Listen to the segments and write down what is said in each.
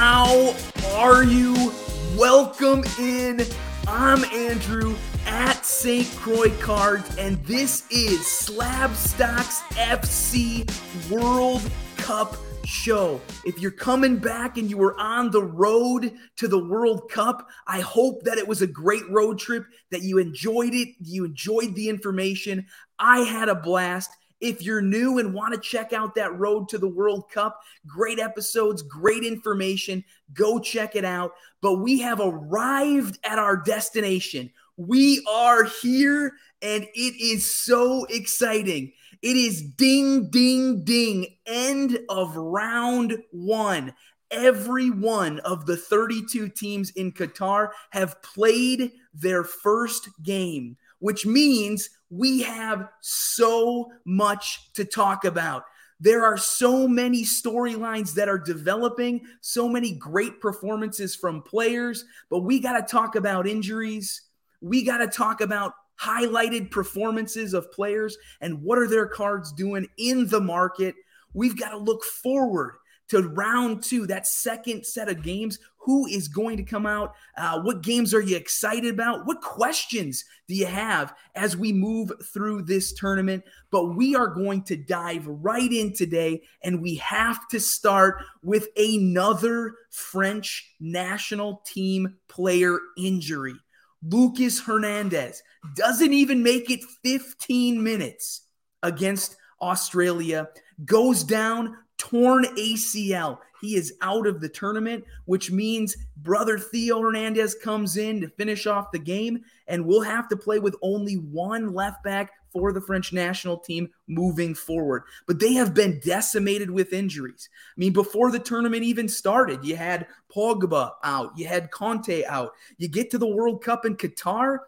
How are you? Welcome in. I'm Andrew at St. Croix Cards, and this is Slab Stocks FC World Cup show. If you're coming back and you were on the road to the World Cup, I hope that it was a great road trip, that you enjoyed it, you enjoyed the information. I had a blast. If you're new and want to check out that road to the World Cup, great episodes, great information, go check it out. But we have arrived at our destination. We are here and it is so exciting. It is ding, ding, ding, end of round one. Every one of the 32 teams in Qatar have played their first game, which means we have so much to talk about. There are so many storylines that are developing, so many great performances from players, but we got to talk about injuries. We got to talk about highlighted performances of players and what are their cards doing in the market. We've got to look forward to round two, that second set of games. Who is going to come out? Uh, what games are you excited about? What questions do you have as we move through this tournament? But we are going to dive right in today, and we have to start with another French national team player injury. Lucas Hernandez doesn't even make it 15 minutes against Australia, goes down, torn ACL. He is out of the tournament, which means brother Theo Hernandez comes in to finish off the game, and we'll have to play with only one left back for the French national team moving forward. But they have been decimated with injuries. I mean, before the tournament even started, you had Pogba out, you had Kante out. You get to the World Cup in Qatar,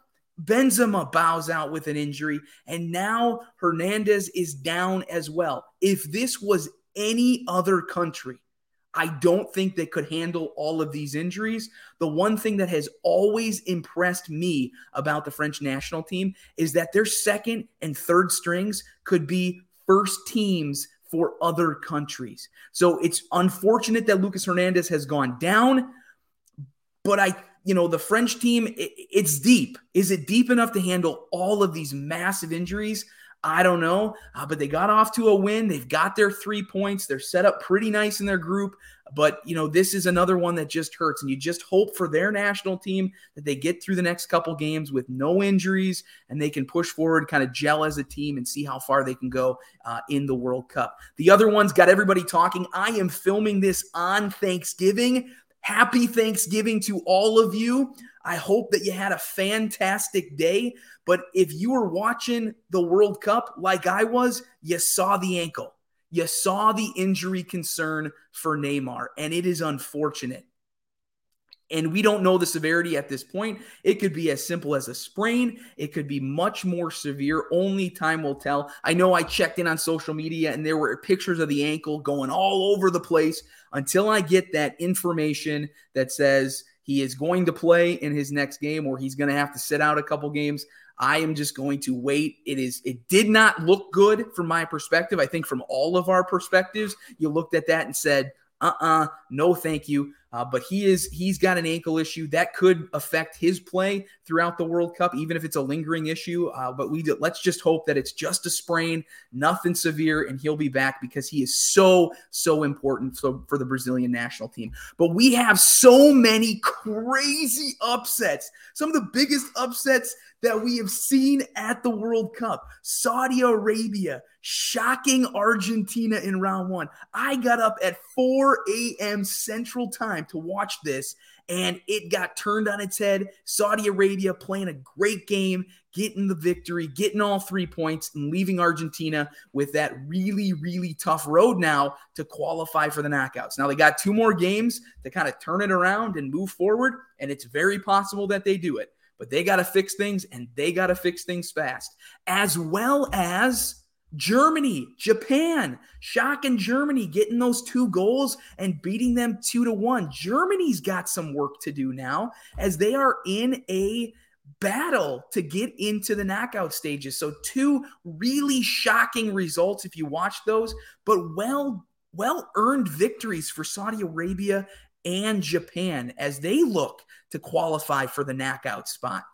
Benzema bows out with an injury, and now Hernandez is down as well. If this was any other country, I don't think they could handle all of these injuries. The one thing that has always impressed me about the French national team is that their second and third strings could be first teams for other countries. So it's unfortunate that Lucas Hernandez has gone down, but I you know the French team it, it's deep. Is it deep enough to handle all of these massive injuries? I don't know, uh, but they got off to a win. They've got their three points. They're set up pretty nice in their group. But, you know, this is another one that just hurts. And you just hope for their national team that they get through the next couple games with no injuries and they can push forward, kind of gel as a team and see how far they can go uh, in the World Cup. The other ones got everybody talking. I am filming this on Thanksgiving. Happy Thanksgiving to all of you. I hope that you had a fantastic day. But if you were watching the World Cup like I was, you saw the ankle. You saw the injury concern for Neymar, and it is unfortunate. And we don't know the severity at this point. It could be as simple as a sprain. It could be much more severe. Only time will tell. I know I checked in on social media and there were pictures of the ankle going all over the place. Until I get that information that says he is going to play in his next game or he's going to have to sit out a couple games, I am just going to wait. It is it did not look good from my perspective. I think from all of our perspectives, you looked at that and said, "Uh-uh, no thank you." Uh, but he is he's got an ankle issue that could affect his play throughout the World Cup, even if it's a lingering issue. Uh, but we do, let's just hope that it's just a sprain, nothing severe, and he'll be back because he is so so important for, for the Brazilian national team. But we have so many crazy upsets, some of the biggest upsets that we have seen at the World Cup. Saudi Arabia shocking Argentina in round one. I got up at 4 a.m. Central Time to watch this, and it got turned on its head. Saudi Arabia playing a great game, getting the victory, getting all three points, and leaving Argentina with that really, really tough road now to qualify for the knockouts. Now they got two more games to kind of turn it around and move forward, and it's very possible that they do it but they got to fix things and they got to fix things fast, as well as Germany, Japan, shocking Germany, getting those two goals and beating them two to one. Germany's got some work to do now as they are in a battle to get into the knockout stages. So, two really shocking results if you watch those, but well, well earned victories for Saudi Arabia and Japan as they look to qualify for the knockout spot.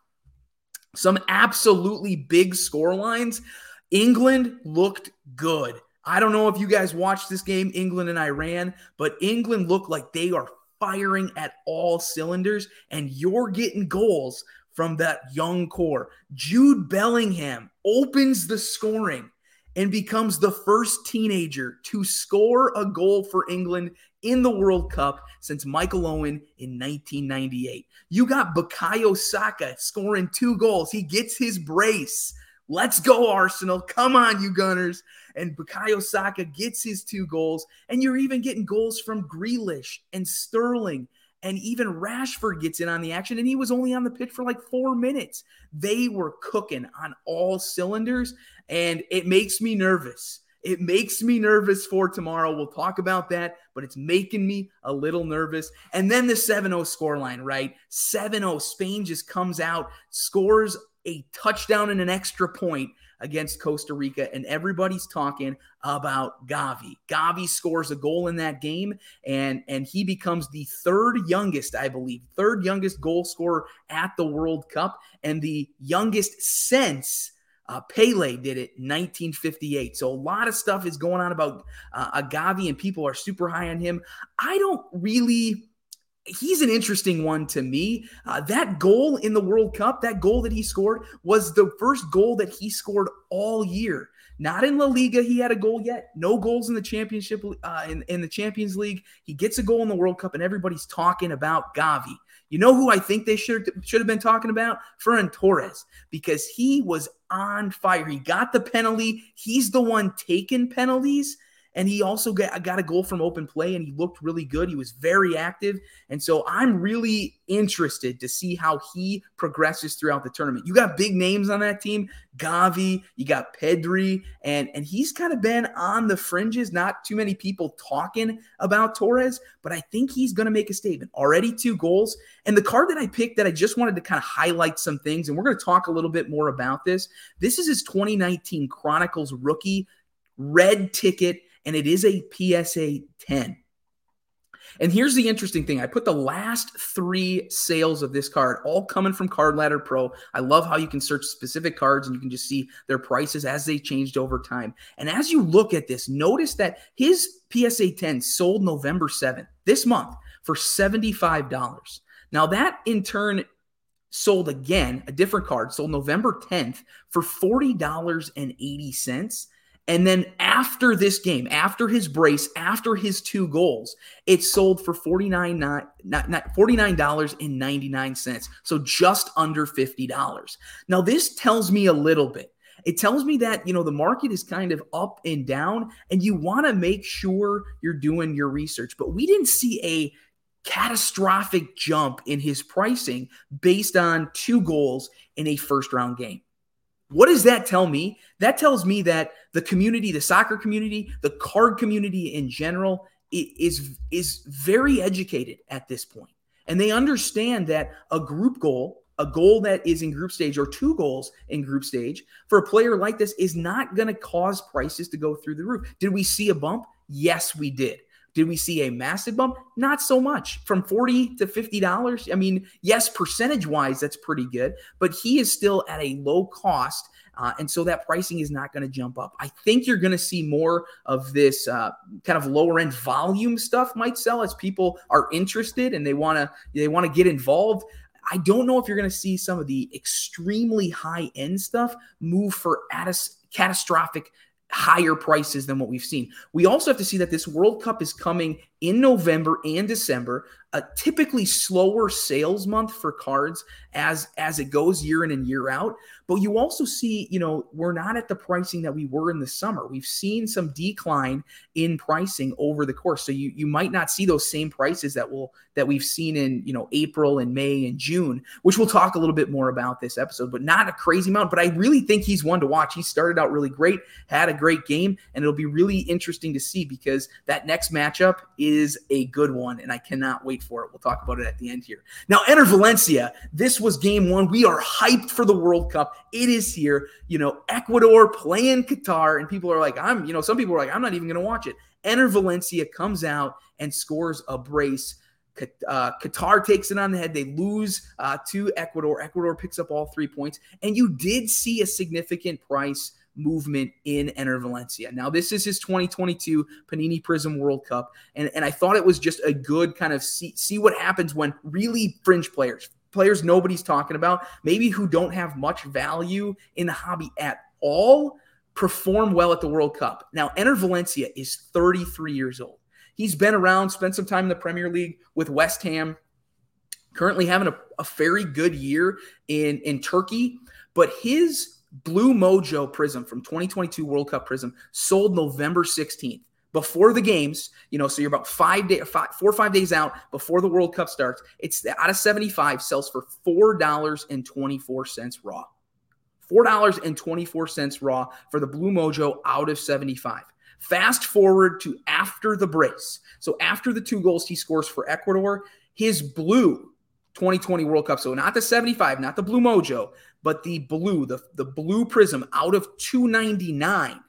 Some absolutely big score lines. England looked good. I don't know if you guys watched this game, England and Iran, but England looked like they are firing at all cylinders, and you're getting goals from that young core. Jude Bellingham opens the scoring and becomes the first teenager to score a goal for England in the World Cup since Michael Owen in 1998. You got Bukayo Saka scoring two goals. He gets his brace. Let's go, Arsenal. Come on, you Gunners. And Bukayo Saka gets his two goals. And you're even getting goals from Grealish and Sterling. And even Rashford gets in on the action. And he was only on the pitch for like four minutes. They were cooking on all cylinders. And it makes me nervous it makes me nervous for tomorrow. We'll talk about that, but it's making me a little nervous. And then the 7 0 scoreline, right? 7 0. Spain just comes out, scores a touchdown and an extra point against Costa Rica, and everybody's talking about Gavi. Gavi scores a goal in that game, and and he becomes the third youngest, I believe, third youngest goal scorer at the World Cup, and the youngest since uh, Pele did it 1958. So a lot of stuff is going on about uh, Agavi, and people are super high on him. I don't really. He's an interesting one to me. Uh, that goal in the World Cup, that goal that he scored, was the first goal that he scored all year. Not in La Liga, he had a goal yet. No goals in the championship, uh, in, in the Champions League. He gets a goal in the World Cup, and everybody's talking about Gavi. You know who I think they should should have been talking about? Ferran Torres, because he was on fire. He got the penalty. He's the one taking penalties. And he also got, got a goal from open play and he looked really good. He was very active. And so I'm really interested to see how he progresses throughout the tournament. You got big names on that team Gavi, you got Pedri, and, and he's kind of been on the fringes. Not too many people talking about Torres, but I think he's going to make a statement. Already two goals. And the card that I picked that I just wanted to kind of highlight some things, and we're going to talk a little bit more about this. This is his 2019 Chronicles rookie red ticket and it is a PSA 10. And here's the interesting thing. I put the last three sales of this card all coming from Card Ladder Pro. I love how you can search specific cards and you can just see their prices as they changed over time. And as you look at this, notice that his PSA 10 sold November 7th, this month, for $75. Now, that in turn sold again, a different card, sold November 10th for $40.80. And then after this game, after his brace, after his two goals, it sold for $49, not, not, $49.99. So just under $50. Now, this tells me a little bit. It tells me that, you know, the market is kind of up and down, and you want to make sure you're doing your research. But we didn't see a catastrophic jump in his pricing based on two goals in a first round game. What does that tell me? That tells me that the community, the soccer community, the card community in general is is very educated at this point. And they understand that a group goal, a goal that is in group stage or two goals in group stage for a player like this is not going to cause prices to go through the roof. Did we see a bump? Yes, we did. Did we see a massive bump? Not so much. From 40 to $50. I mean, yes, percentage wise, that's pretty good, but he is still at a low cost. Uh, and so that pricing is not going to jump up. I think you're going to see more of this uh, kind of lower end volume stuff might sell as people are interested and they want to they want to get involved. I don't know if you're going to see some of the extremely high end stuff move for catastrophic higher prices than what we've seen. We also have to see that this World Cup is coming in November and December, a typically slower sales month for cards as as it goes year in and year out. But you also see, you know, we're not at the pricing that we were in the summer. We've seen some decline in pricing over the course. So you you might not see those same prices that will that we've seen in, you know, April and May and June, which we'll talk a little bit more about this episode, but not a crazy amount. But I really think he's one to watch. He started out really great, had a great game, and it'll be really interesting to see because that next matchup is a good one, and I cannot wait for it. We'll talk about it at the end here. Now, enter Valencia. This was game one. We are hyped for the World Cup. It is here. You know, Ecuador playing Qatar, and people are like, I'm, you know, some people are like, I'm not even going to watch it. Enner Valencia comes out and scores a brace. Uh, Qatar takes it on the head. They lose uh, to Ecuador. Ecuador picks up all three points. And you did see a significant price movement in Enner Valencia. Now, this is his 2022 Panini Prism World Cup. And, and I thought it was just a good kind of see, see what happens when really fringe players, players nobody's talking about, maybe who don't have much value in the hobby at all, perform well at the World Cup. Now, Enner Valencia is 33 years old. He's been around, spent some time in the Premier League with West Ham, currently having a, a very good year in, in Turkey. But his Blue Mojo Prism from 2022 World Cup Prism sold November 16th before the games, you know, so you're about five day, five, four or five days out before the World Cup starts. It's out of 75 sells for $4.24 raw. $4.24 raw for the Blue Mojo out of 75. Fast forward to after the brace. So after the two goals he scores for Ecuador, his blue 2020 World Cup. So not the 75, not the blue mojo, but the blue, the, the blue prism out of 299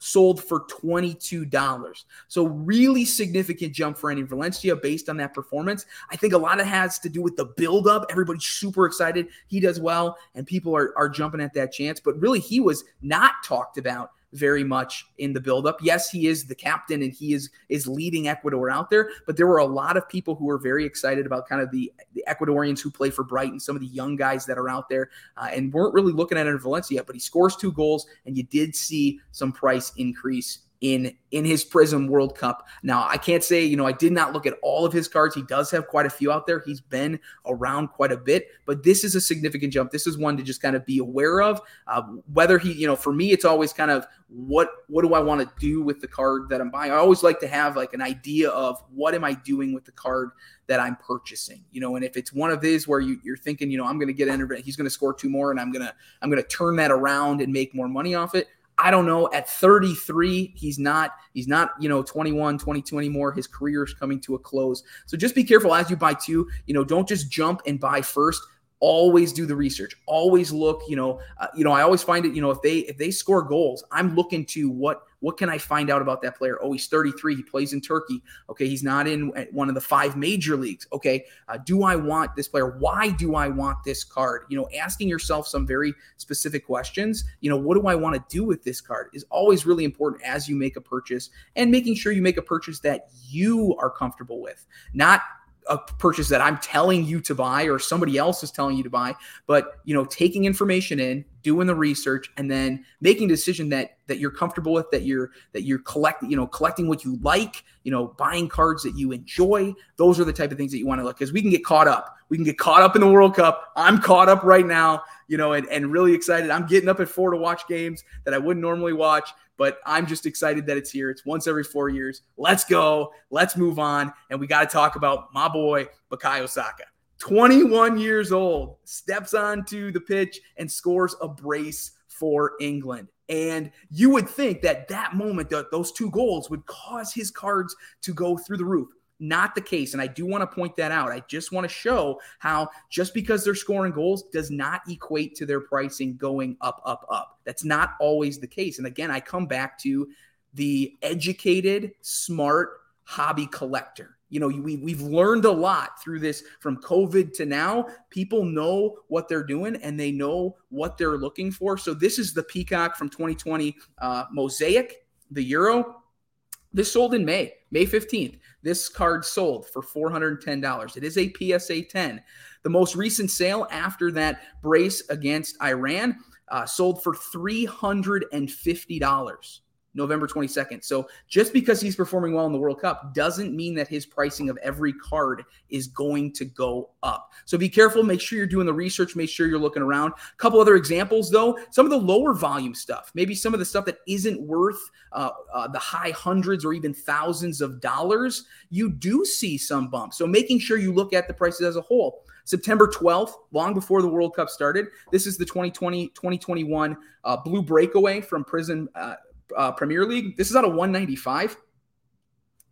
sold for $22. So really significant jump for Enner Valencia based on that performance. I think a lot of has to do with the buildup. Everybody's super excited. He does well, and people are, are jumping at that chance. But really, he was not talked about very much in the buildup. Yes, he is the captain and he is is leading Ecuador out there, but there were a lot of people who were very excited about kind of the, the Ecuadorians who play for Brighton, some of the young guys that are out there, uh, and weren't really looking at it in Valencia. But he scores two goals, and you did see some price increase in in his Prism World Cup. Now, I can't say, you know, I did not look at all of his cards. He does have quite a few out there. He's been around quite a bit, but this is a significant jump. This is one to just kind of be aware of. Uh, whether he, you know, for me, it's always kind of what what do I want to do with the card that I'm buying. I always like to have like an idea of what am I doing with the card that I'm purchasing. You know, and if it's one of these where you, are thinking, you know, I'm going to get entered, he's going to score two more, and I'm gonna I'm gonna turn that around and make more money off it I don't know. At 33, he's not he's not, you know, 21, 22 anymore. His career is coming to a close. So just be careful as you buy two. You know, don't just jump and buy first always do the research always look you know uh, you know i always find it you know if they if they score goals i'm looking to what what can i find out about that player? Oh he's 33 he plays in turkey. Okay he's not in one of the five major leagues. Okay uh, do i want this player? Why do i want this card? You know asking yourself some very specific questions you know what do i want to do with this card is always really important as you make a purchase and making sure you make a purchase that you are comfortable with not a purchase that I'm telling you to buy or somebody else is telling you to buy, but you know, taking information in, doing the research, and then making a decision that that you're comfortable with, that you're that you're collecting, you know, collecting what you like, you know, buying cards that you enjoy. Those are the type of things that you want to look because we can get caught up. We can get caught up in the World Cup. I'm caught up right now, you know, and, and really excited. I'm getting up at four to watch games that I wouldn't normally watch but I'm just excited that it's here. It's once every four years. Let's go. Let's move on. And we got to talk about my boy, Bukayo Saka. 21 years old, steps onto the pitch and scores a brace for England. And you would think that that moment, that those two goals would cause his cards to go through the roof. Not the case. And I do want to point that out. I just want to show how just because they're scoring goals does not equate to their pricing going up, up, up. That's not always the case. And again, I come back to the educated, smart hobby collector. You know, we, we've learned a lot through this from COVID to now. People know what they're doing and they know what they're looking for. So, this is the Peacock from 2020 uh, Mosaic, the Euro. This sold in May, May 15th. This card sold for $410. It is a PSA 10. The most recent sale after that brace against Iran uh, sold for $350. November 22nd. So just because he's performing well in the World Cup doesn't mean that his pricing of every card is going to go up. So be careful. Make sure you're doing the research. Make sure you're looking around. A couple other examples, though. Some of the lower volume stuff, maybe some of the stuff that isn't worth uh, uh, the high hundreds or even thousands of dollars, you do see some bumps. So making sure you look at the prices as a whole. September 12th, long before the World Cup started. This is the 2020 2021 uh, Blue Breakaway from Prism uh, uh, Premier League. This is out of 195.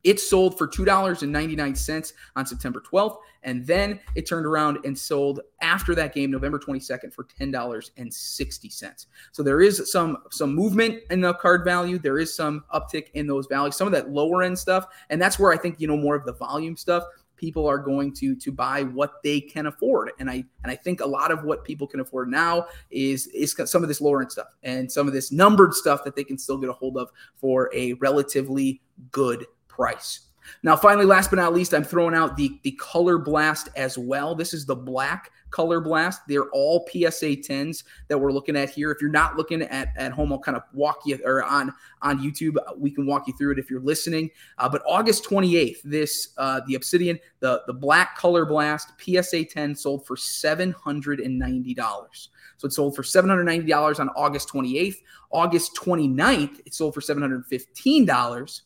It sold for $2.99 on September 12th. And then it turned around and sold after that game, November 22nd, for $10.60. So there is some some movement in the card value. There is some uptick in those values, some of that lower end stuff. And that's where I think, you know, more of the volume stuff people are going to to buy what they can afford. And I and I think a lot of what people can afford now is is some of this lower end stuff and some of this numbered stuff that they can still get a hold of for a relatively good price. Now, finally, last but not least, I'm throwing out the, the Color Blast as well. This is the black Color Blast. They're all PSA 10s that we're looking at here. If you're not looking at, at home, I'll kind of walk you, or on, on YouTube, we can walk you through it if you're listening. Uh, but August 28th, this, uh, the Obsidian, the, the black Color Blast PSA 10 sold for $790. So it sold for $790 on August 28th. August 29th, it sold for $715.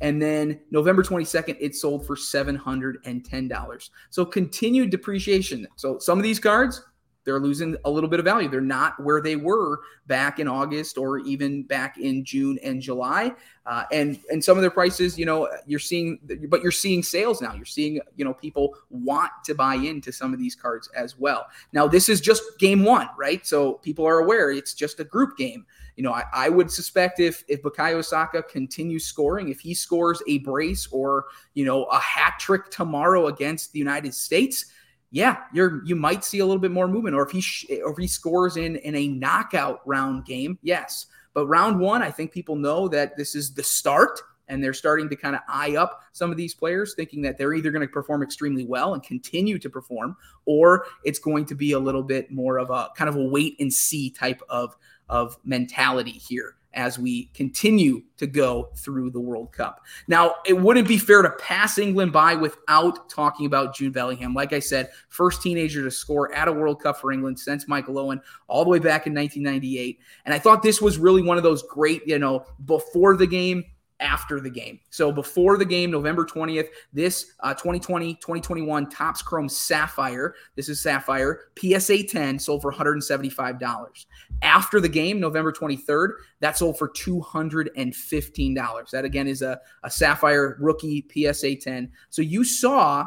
And then November 22nd, it sold for $710. So continued depreciation. So some of these cards, they're losing a little bit of value. They're not where they were back in August or even back in June and July. Uh, and and some of their prices, you know, you're seeing, but you're seeing sales now. You're seeing, you know, people want to buy into some of these cards as well. Now this is just game one, right? So people are aware it's just a group game. You know, I, I would suspect if if Bukayo Saka continues scoring, if he scores a brace or you know a hat trick tomorrow against the United States, yeah, you're you might see a little bit more movement. Or if he sh- or if he scores in in a knockout round game, yes. But round one, I think people know that this is the start and they're starting to kind of eye up some of these players, thinking that they're either going to perform extremely well and continue to perform, or it's going to be a little bit more of a kind of a wait and see type of of mentality here as we continue to go through the World Cup. Now, it wouldn't be fair to pass England by without talking about Jude Bellingham. Like I said, first teenager to score at a World Cup for England since Michael Owen, all the way back in 1998. And I thought this was really one of those great, you know, before the game, after the game. So before the game, November 20th, this uh, 2020 2021 Topps Chrome Sapphire, this is Sapphire, PSA 10 sold for $175. After the game, November 23rd, that sold for $215. That again is a, a Sapphire rookie PSA 10. So you saw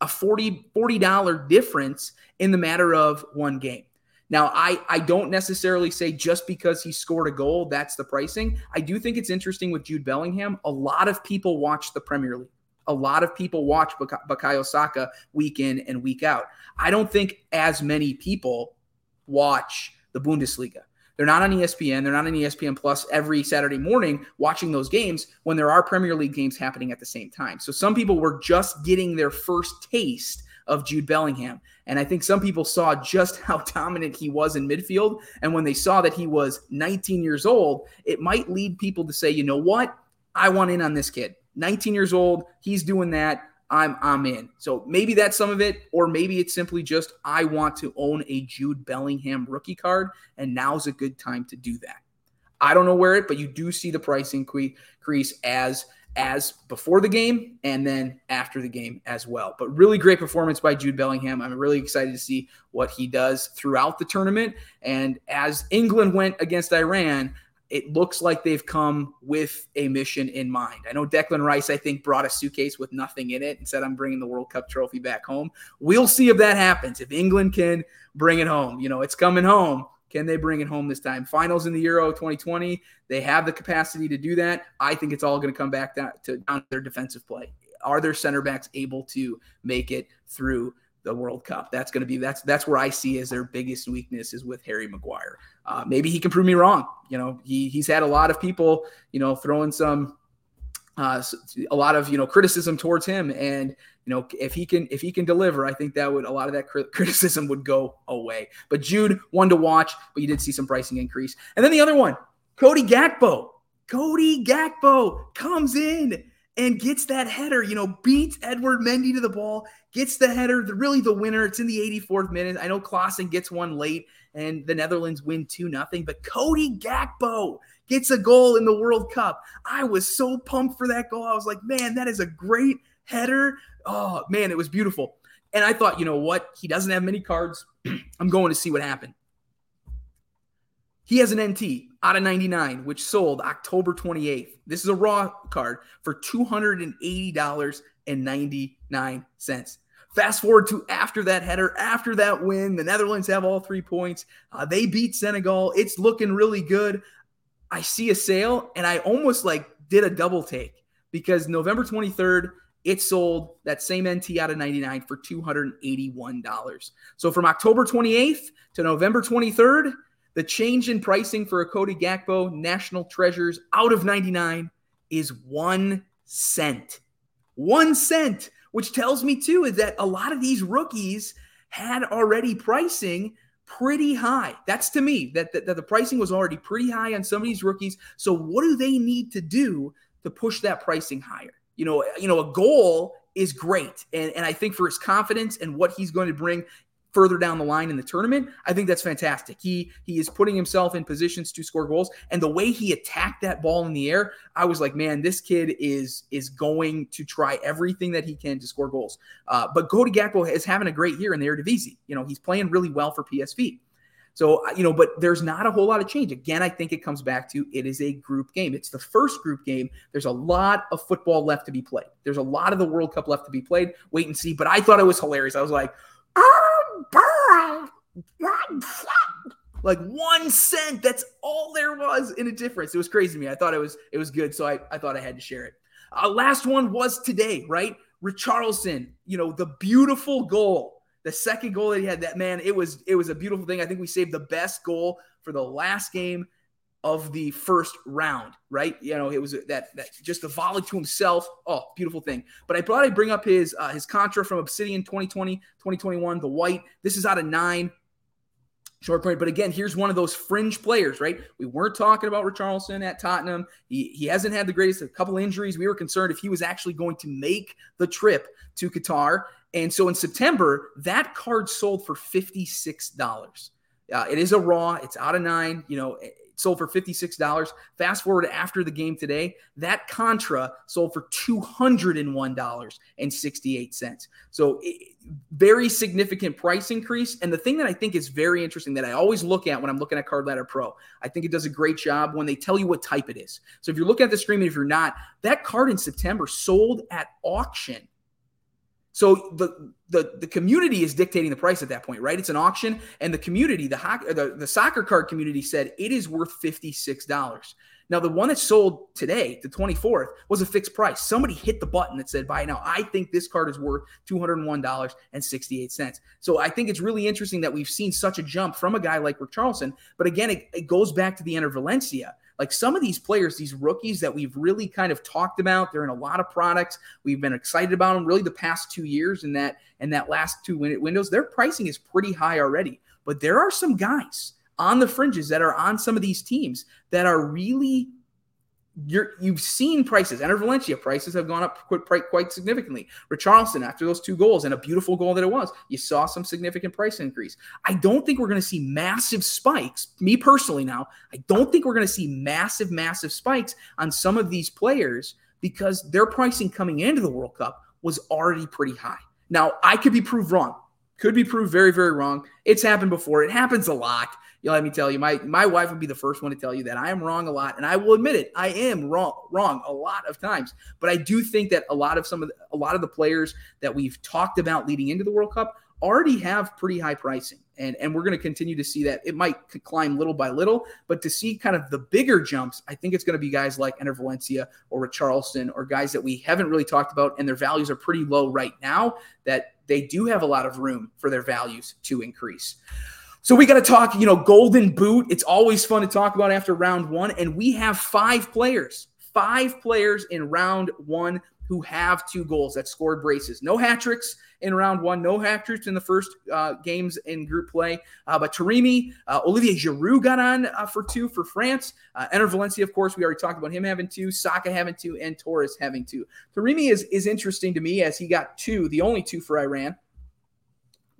a $40, $40 difference in the matter of one game. Now, I, I don't necessarily say just because he scored a goal, that's the pricing. I do think it's interesting with Jude Bellingham. A lot of people watch the Premier League. A lot of people watch Bak- Bukayo Saka week in and week out. I don't think as many people watch the Bundesliga. They're not on ESPN. They're not on ESPN Plus every Saturday morning watching those games when there are Premier League games happening at the same time. So some people were just getting their first taste of Jude Bellingham. And I think some people saw just how dominant he was in midfield. And when they saw that he was 19 years old, it might lead people to say, you know what? I want in on this kid. 19 years old, he's doing that. I'm I'm in. So maybe that's some of it, or maybe it's simply just I want to own a Jude Bellingham rookie card, and now's a good time to do that. I don't know where it, but you do see the price increase as as before the game and then after the game as well. But really great performance by Jude Bellingham. I'm really excited to see what he does throughout the tournament. And as England went against Iran, it looks like they've come with a mission in mind. I know Declan Rice, I think, brought a suitcase with nothing in it and said, I'm bringing the World Cup trophy back home. We'll see if that happens. If England can bring it home, you know, it's coming home. Can they bring it home this time? Finals in the Euro 2020, they have the capacity to do that. I think it's all going to come back down to, down their defensive play. Are their center backs able to make it through the World Cup? That's going to be that's that's where I see as their biggest weakness is with Harry Maguire. Uh, maybe he can prove me wrong. You know, he he's had a lot of people, you know, throwing some uh, a lot of you know criticism towards him. And you know if he can if he can deliver i think that would a lot of that criticism would go away. But jude one to watch but you did see some pricing increase. And then the other one cody gakpo. Cody gakpo comes in and gets that header you know beats edouard mendy to the ball gets the header the, really the winner. It's in the 84th minute. I know Klaassen gets one late and the netherlands win 2 nothing but cody gakpo gets a goal in the World Cup. I was so pumped for that goal. I was like, man, that is a great header. Oh, man, it was beautiful. And I thought, you know what? He doesn't have many cards. I'm going to see what happened. He has an NT out of 99, which sold October 28th. This is a raw card for $280.99. Fast forward to after that header, after that win, the Netherlands have all three points. Uh, they beat Senegal. It's looking really good. I see a sale and I almost like did a double take because November 23rd it sold that same NT out of 99 for $281. So from October 28th to November 23rd, the change in pricing for a Cody Gakpo National Treasures out of 99 is one cent. One cent, which tells me too is that a lot of these rookies had already pricing pretty high. That's to me that, that, that, the pricing was already pretty high on some of these rookies. So what do they need to do to push that pricing higher? You know, you know, a goal is great. And, and I think for his confidence and what he's going to bring further down the line in the tournament, I think that's fantastic. He he is putting himself in positions to score goals, and the way he attacked that ball in the air, I was like, man, this kid is is going to try everything that he can to score goals. Uh, but Cody Gakpo is having a great year in the Eredivisie. You know, he's playing really well for PSV. So, uh, you know, but there's not a whole lot of change. Again, I think it comes back to it is a group game. It's the first group game. There's a lot of football left to be played. There's a lot of the World Cup left to be played. Wait and see. But I thought it was hilarious. I was like, oh boy, one cent. Like one cent. That's all there was in a difference. It was crazy to me. I thought it was it was good. So I, I thought I had to share it. Uh, last one was today, right? Richarlison, you know, the beautiful goal the second goal that he had, that man, it was it was a beautiful thing. I think we saved the best goal for the last game of the first round, right? You know, it was that that just a volley to himself. Oh, beautiful thing. But I thought I'd bring up his uh, his contra from Obsidian 2020, 2021, the white. This is out of nine. Short point, but again, here's one of those fringe players, right? We weren't talking about Richarlison at Tottenham. He, he hasn't had the greatest, a couple injuries. We were concerned if he was actually going to make the trip to Qatar. And so in September, that card sold for $56. Uh, it is a raw, it's out of nine, you know, sold for $56. Fast forward after the game today, that Contra sold for $201.68. So it, very significant price increase. And the thing that I think is very interesting that I always look at when I'm looking at Card Ladder Pro, I think it does a great job when they tell you what type it is. So if you're looking at the screen, and if you're not, that card in September sold at auction so the, the the community is dictating the price at that point, right? It's an auction, and the community, the hockey, the, the soccer card community said it is worth fifty six dollars. Now, the one that sold today, the 24th, was a fixed price. Somebody hit the button that said buy now. I think this card is worth $201.68. So I think it's really interesting that we've seen such a jump from a guy like Richarlison. But again, it, it goes back to the Enner Valencia. Like some of these players, these rookies that we've really kind of talked about, they're in a lot of products. We've been excited about them really the past two years and that and that last two win- windows. Their pricing is pretty high already. But there are some guys on the fringes that are on some of these teams that are really you're you've seen prices. Enner Valencia prices have gone up quite, quite significantly. Richarlison, after those two goals and a beautiful goal that it was, you saw some significant price increase. I don't think we're going to see massive spikes. Me personally, now I don't think we're going to see massive, massive spikes on some of these players because their pricing coming into the World Cup was already pretty high. Now I could be proved wrong. Could be proved very, very wrong. It's happened before. It happens a lot you let me tell you, my my wife would be the first one to tell you that I am wrong a lot, and I will admit it. I am wrong wrong a lot of times, but I do think that a lot of some of the, a lot of the players that we've talked about leading into the World Cup already have pretty high pricing. And, and we're going to continue to see that. It might climb little by little, but to see kind of the bigger jumps, I think it's going to be guys like Enner Valencia or Richarlison or guys that we haven't really talked about, and their values are pretty low right now, that they do have a lot of room for their values to increase. So we got to talk, you know, golden boot. It's always fun to talk about after round one. And we have five players, five players in round one who have two goals that scored braces. No hat tricks in round one, no hat tricks in the first uh, games in group play. Uh, but Taremi, uh, Olivier Giroud got on uh, for two for France. Uh, Enner Valencia, of course, we already talked about him having two, Saka having two, and Torres having two. Taremi is, is interesting to me as he got two, the only two for Iran.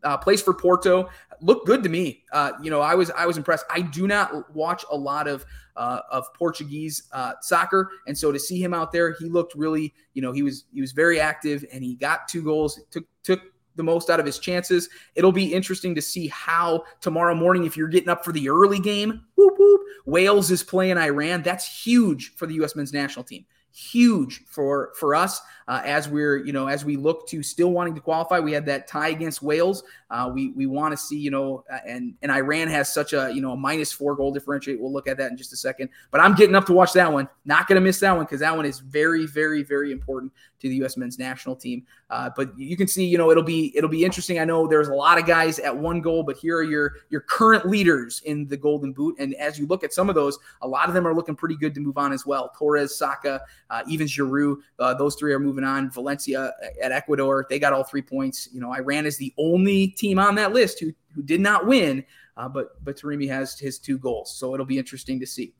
Uh, plays for Porto. Looked good to me. Uh, you know, I was I was impressed. I do not watch a lot of uh, of Portuguese uh, soccer, and so to see him out there, he looked really. You know, he was he was very active, and he got two goals. Took took the most out of his chances. It'll be interesting to see how tomorrow morning, if you're getting up for the early game, whoop, whoop, Wales is playing Iran. That's huge for the U.S. men's national team huge for for us uh, as we're you know as we look to still wanting to qualify. We had that tie against Wales Uh, we we want to see, you know, uh, and and Iran has such a you know a minus four goal differential. We'll look at that in just a second. But I'm getting up to watch that one. Not going to miss that one because that one is very very very important to the U.S. men's national team. Uh, but you can see, you know, it'll be it'll be interesting. I know there's a lot of guys at one goal, but here are your your current leaders in the Golden Boot. And as you look at some of those, a lot of them are looking pretty good to move on as well. Torres, Saka, uh, even Giroud, uh, those three are moving on. Valencia at Ecuador, they got all three points. You know, Iran is the only team on that list who who did not win. Uh, but but Taremi has his two goals, so it'll be interesting to see.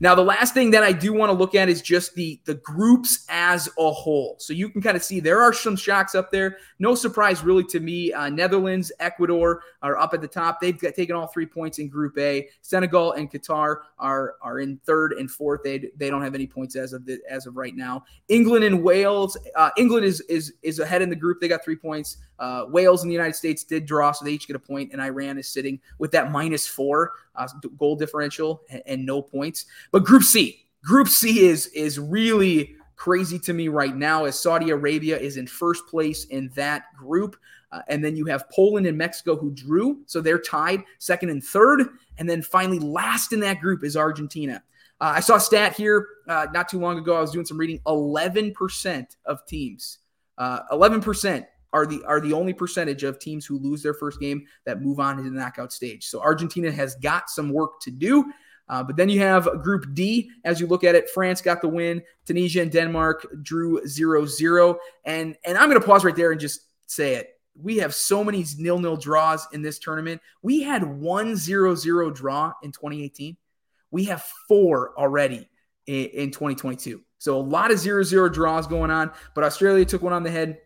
Now, the last thing that I do want to look at is just the the groups as a whole. So you can kind of see there are some shocks up there. No surprise, really, to me. Uh, Netherlands, Ecuador are up at the top. They've got, taken all three points in Group A. Senegal and Qatar are are in third and fourth. They they don't have any points as of the, as of right now. England and Wales. Uh, England is is is ahead in the group. They got three points. Uh, Wales and the United States did draw, so they each get a point, and Iran is sitting with that minus four uh, goal differential and, and no points. But Group C, Group C is is really crazy to me right now as Saudi Arabia is in first place in that group. Uh, and then you have Poland and Mexico who drew. So they're tied second and third. And then finally, last in that group is Argentina. Uh, I saw a stat here uh, not too long ago. I was doing some reading. 11% of teams, 11% uh, are the are the only percentage of teams who lose their first game that move on to the knockout stage. So Argentina has got some work to do. Uh, but then you have Group D. As you look at it, France got the win. Tunisia and Denmark drew 0-0. And and I'm going to pause right there and just say it. We have so many nil-nil draws in this tournament. We had one 0-0 draw in 2018. We have four already in, in 2022. So a lot of 0-0 draws going on. But Australia took one on the head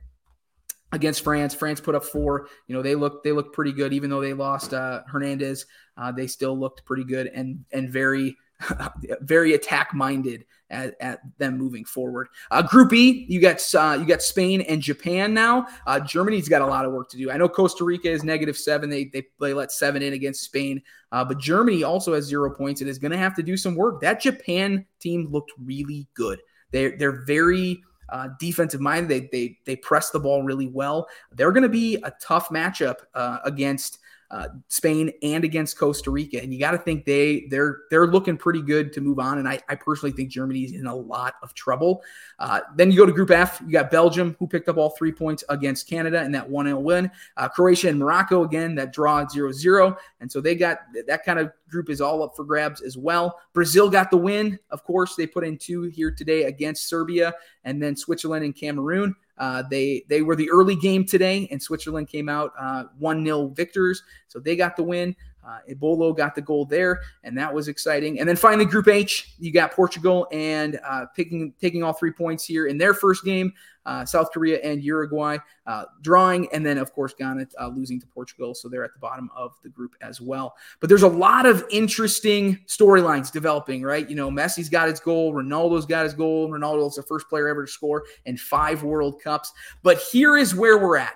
against France. France put up four. You know, they look they look pretty good, even though they lost uh, Hernandez. Uh, they still looked pretty good and and very very attack minded at, at, them moving forward. Uh, Group E, you got uh, you got Spain and Japan now. Uh, Germany's got a lot of work to do. I know Costa Rica is negative seven. They they, they let seven in against Spain, uh, but Germany also has zero points and is going to have to do some work. That Japan team looked really good. They they're very uh, defensive mind. They they they press the ball really well. They're going to be a tough matchup uh, against uh, Spain and against Costa Rica. And you got to think they they're they're looking pretty good to move on. And I, I personally think Germany is in a lot of trouble. Uh, then you go to Group F. You got Belgium who picked up all three points against Canada in that one 0 win. Uh, Croatia and Morocco again that draw 0-0. and so they got that kind of group is all up for grabs as well. Brazil got the win. Of course, they put in two here today against Serbia, and then Switzerland and Cameroon. Uh, they they were the early game today, and Switzerland came out uh, one 0 victors, so they got the win. Uh, got the goal there, and that was exciting. And then finally, Group H, you got Portugal and uh, picking taking all three points here in their first game. Uh, South Korea and Uruguay uh, drawing, and then of course Ghana uh, losing to Portugal, so they're at the bottom of the group as well. But there's a lot of interesting storylines developing, right? You know, Messi's got his goal, Ronaldo's got his goal. Ronaldo's the first player ever to score in five World Cups. But here is where we're at.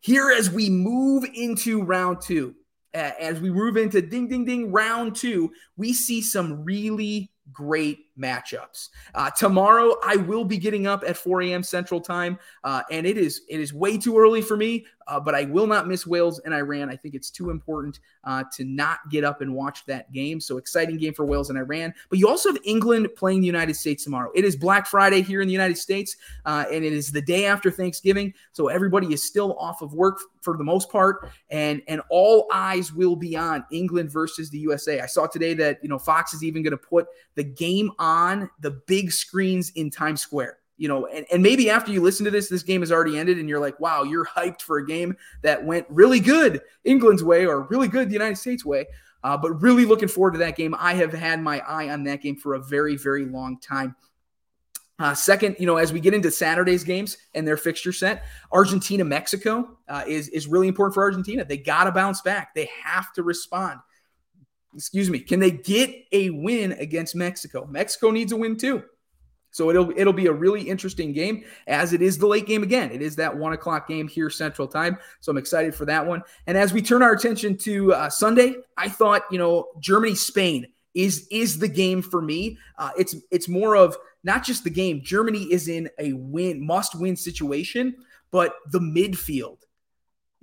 Here, as we move into round two, as we move into ding, ding, ding, round two, we see some really great matchups. Uh, tomorrow, I will be getting up at 4 a.m. Central Time, uh, and it is it is way too early for me. Uh, but I will not miss Wales and Iran. I think it's too important uh, to not get up and watch that game. So exciting game for Wales and Iran. But you also have England playing the United States tomorrow. It is Black Friday here in the United States, uh, and it is the day after Thanksgiving. So everybody is still off of work for the most part, and and all eyes will be on England versus the USA. I saw today that you know Fox is even going to put the game on the big screens in Times Square you know, and, and maybe after you listen to this, this game has already ended and you're like, wow, you're hyped for a game that went really good England's way or really good the United States way. Uh, but really looking forward to that game. I have had my eye on that game for a very, very long time. Uh, second, you know, as we get into Saturday's games and their fixture set, Argentina Mexico uh, is is really important for Argentina. They got to bounce back. They have to respond. Excuse me. Can they get a win against Mexico? Mexico needs a win too. So it'll it'll be a really interesting game as it is the late game again. It is that one o'clock game here Central Time, so I'm excited for that one. And as we turn our attention to uh, Sunday, I thought you know Germany Spain is is the game for me. Uh, it's it's more of not just the game. Germany is in a win must win situation, but the midfield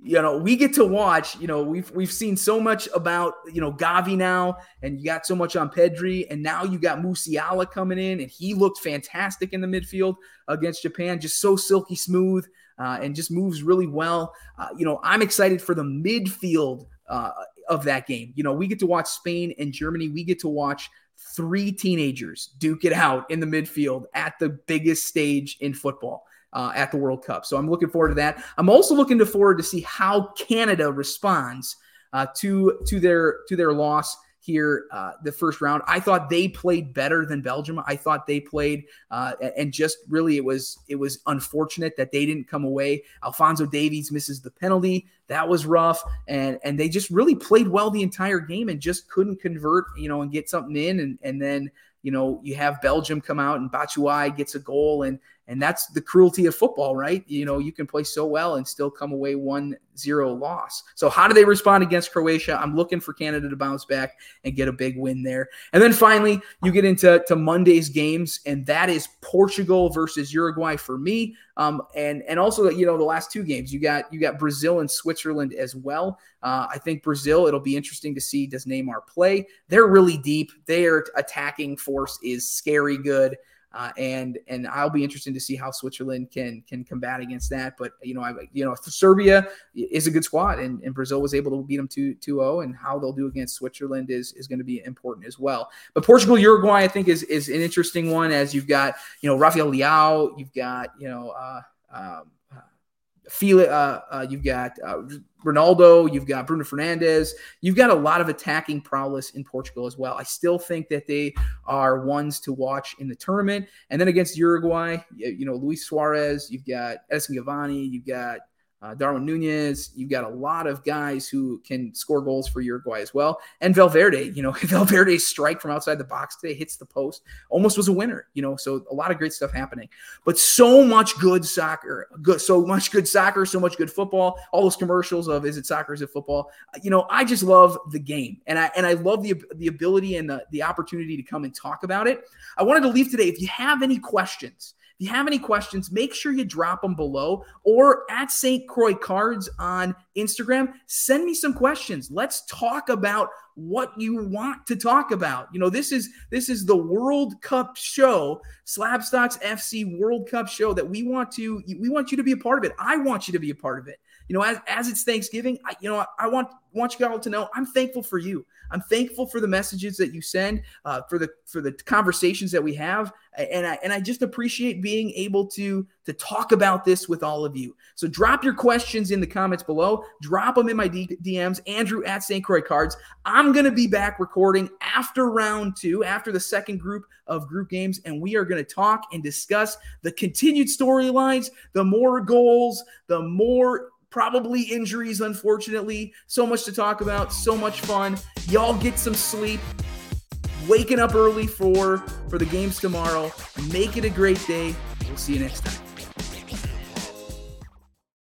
you know, we get to watch, you know, we've we've seen so much about, you know, Gavi now, and you got so much on Pedri, and now you got Musiala coming in, and he looked fantastic in the midfield against Japan, just so silky smooth uh, and just moves really well. Uh, you know, I'm excited for the midfield uh, of that game. You know, we get to watch Spain and Germany. We get to watch three teenagers duke it out in the midfield at the biggest stage in football uh, at the World Cup. So I'm looking forward to that. I'm also looking forward to see how Canada responds uh, to to their to their loss here uh, the first round. I thought they played better than Belgium. I thought they played uh, and just really it was it was unfortunate that they didn't come away. Alfonso Davies misses the penalty. That was rough, and and they just really played well the entire game and just couldn't convert, you know, and get something in. And and then you know you have Belgium come out and Batshuayi gets a goal and and that's the cruelty of football, right? You know, you can play so well and still come away 1 0 loss. So, how do they respond against Croatia? I'm looking for Canada to bounce back and get a big win there. And then finally, you get into to Monday's games, and that is Portugal versus Uruguay for me. Um, and and also, you know, the last two games, you got you got Brazil and Switzerland as well. Uh, I think Brazil, it'll be interesting to see does Neymar play. They're really deep. Their attacking force is scary good. Uh, and and I'll be interested to see how Switzerland can can combat against that. But you know, I you know Serbia is a good squad, and, and Brazil was able to beat them 2 0, and how they'll do against Switzerland is is going to be important as well. But Portugal Uruguay, I think, is is an interesting one as you've got you know Rafael Leao, you've got you know. Uh, um, feel. Uh, uh, you've got uh, Ronaldo, you've got Bruno Fernandes, you've got a lot of attacking prowess in Portugal as well. I still think that they are ones to watch in the tournament. And then against Uruguay, you know, Luis Suarez, you've got Edinson Cavani, you've got uh, Darwin Nunez. You've got a lot of guys who can score goals for Uruguay as well. And Valverde, you know, Valverde's strike from outside the box today hits the post, almost was a winner, you know, so a lot of great stuff happening. But so much good soccer, good, so much good soccer, so much good football, all those commercials of is it soccer, is it football? You know, I just love the game. And I and I love the the ability and the, the opportunity to come and talk about it. I wanted to leave today. If you have any questions, if you have any questions, make sure you drop them below or at St. Croix Cards on Instagram. Send me some questions. Let's talk about what you want to talk about. You know, this is this is the World Cup show, Slabstox FC World Cup show that we want to we want you to be a part of it. I want you to be a part of it. You know, as, as it's Thanksgiving, I, you know, I want want you all to know I'm thankful for you. I'm thankful for the messages that you send, uh, for the for the conversations that we have, and I and I just appreciate being able to to talk about this with all of you. So drop your questions in the comments below. Drop them in my DMs. Andrew at St. Croix Cards. I'm gonna be back recording after round two, after the second group of group games, and we are gonna talk and discuss the continued storylines, the more goals, the more probably injuries, unfortunately. So much to talk about, so much fun. Y'all get some sleep. Waking up early for for the games tomorrow. Make it a great day. We'll see you next time.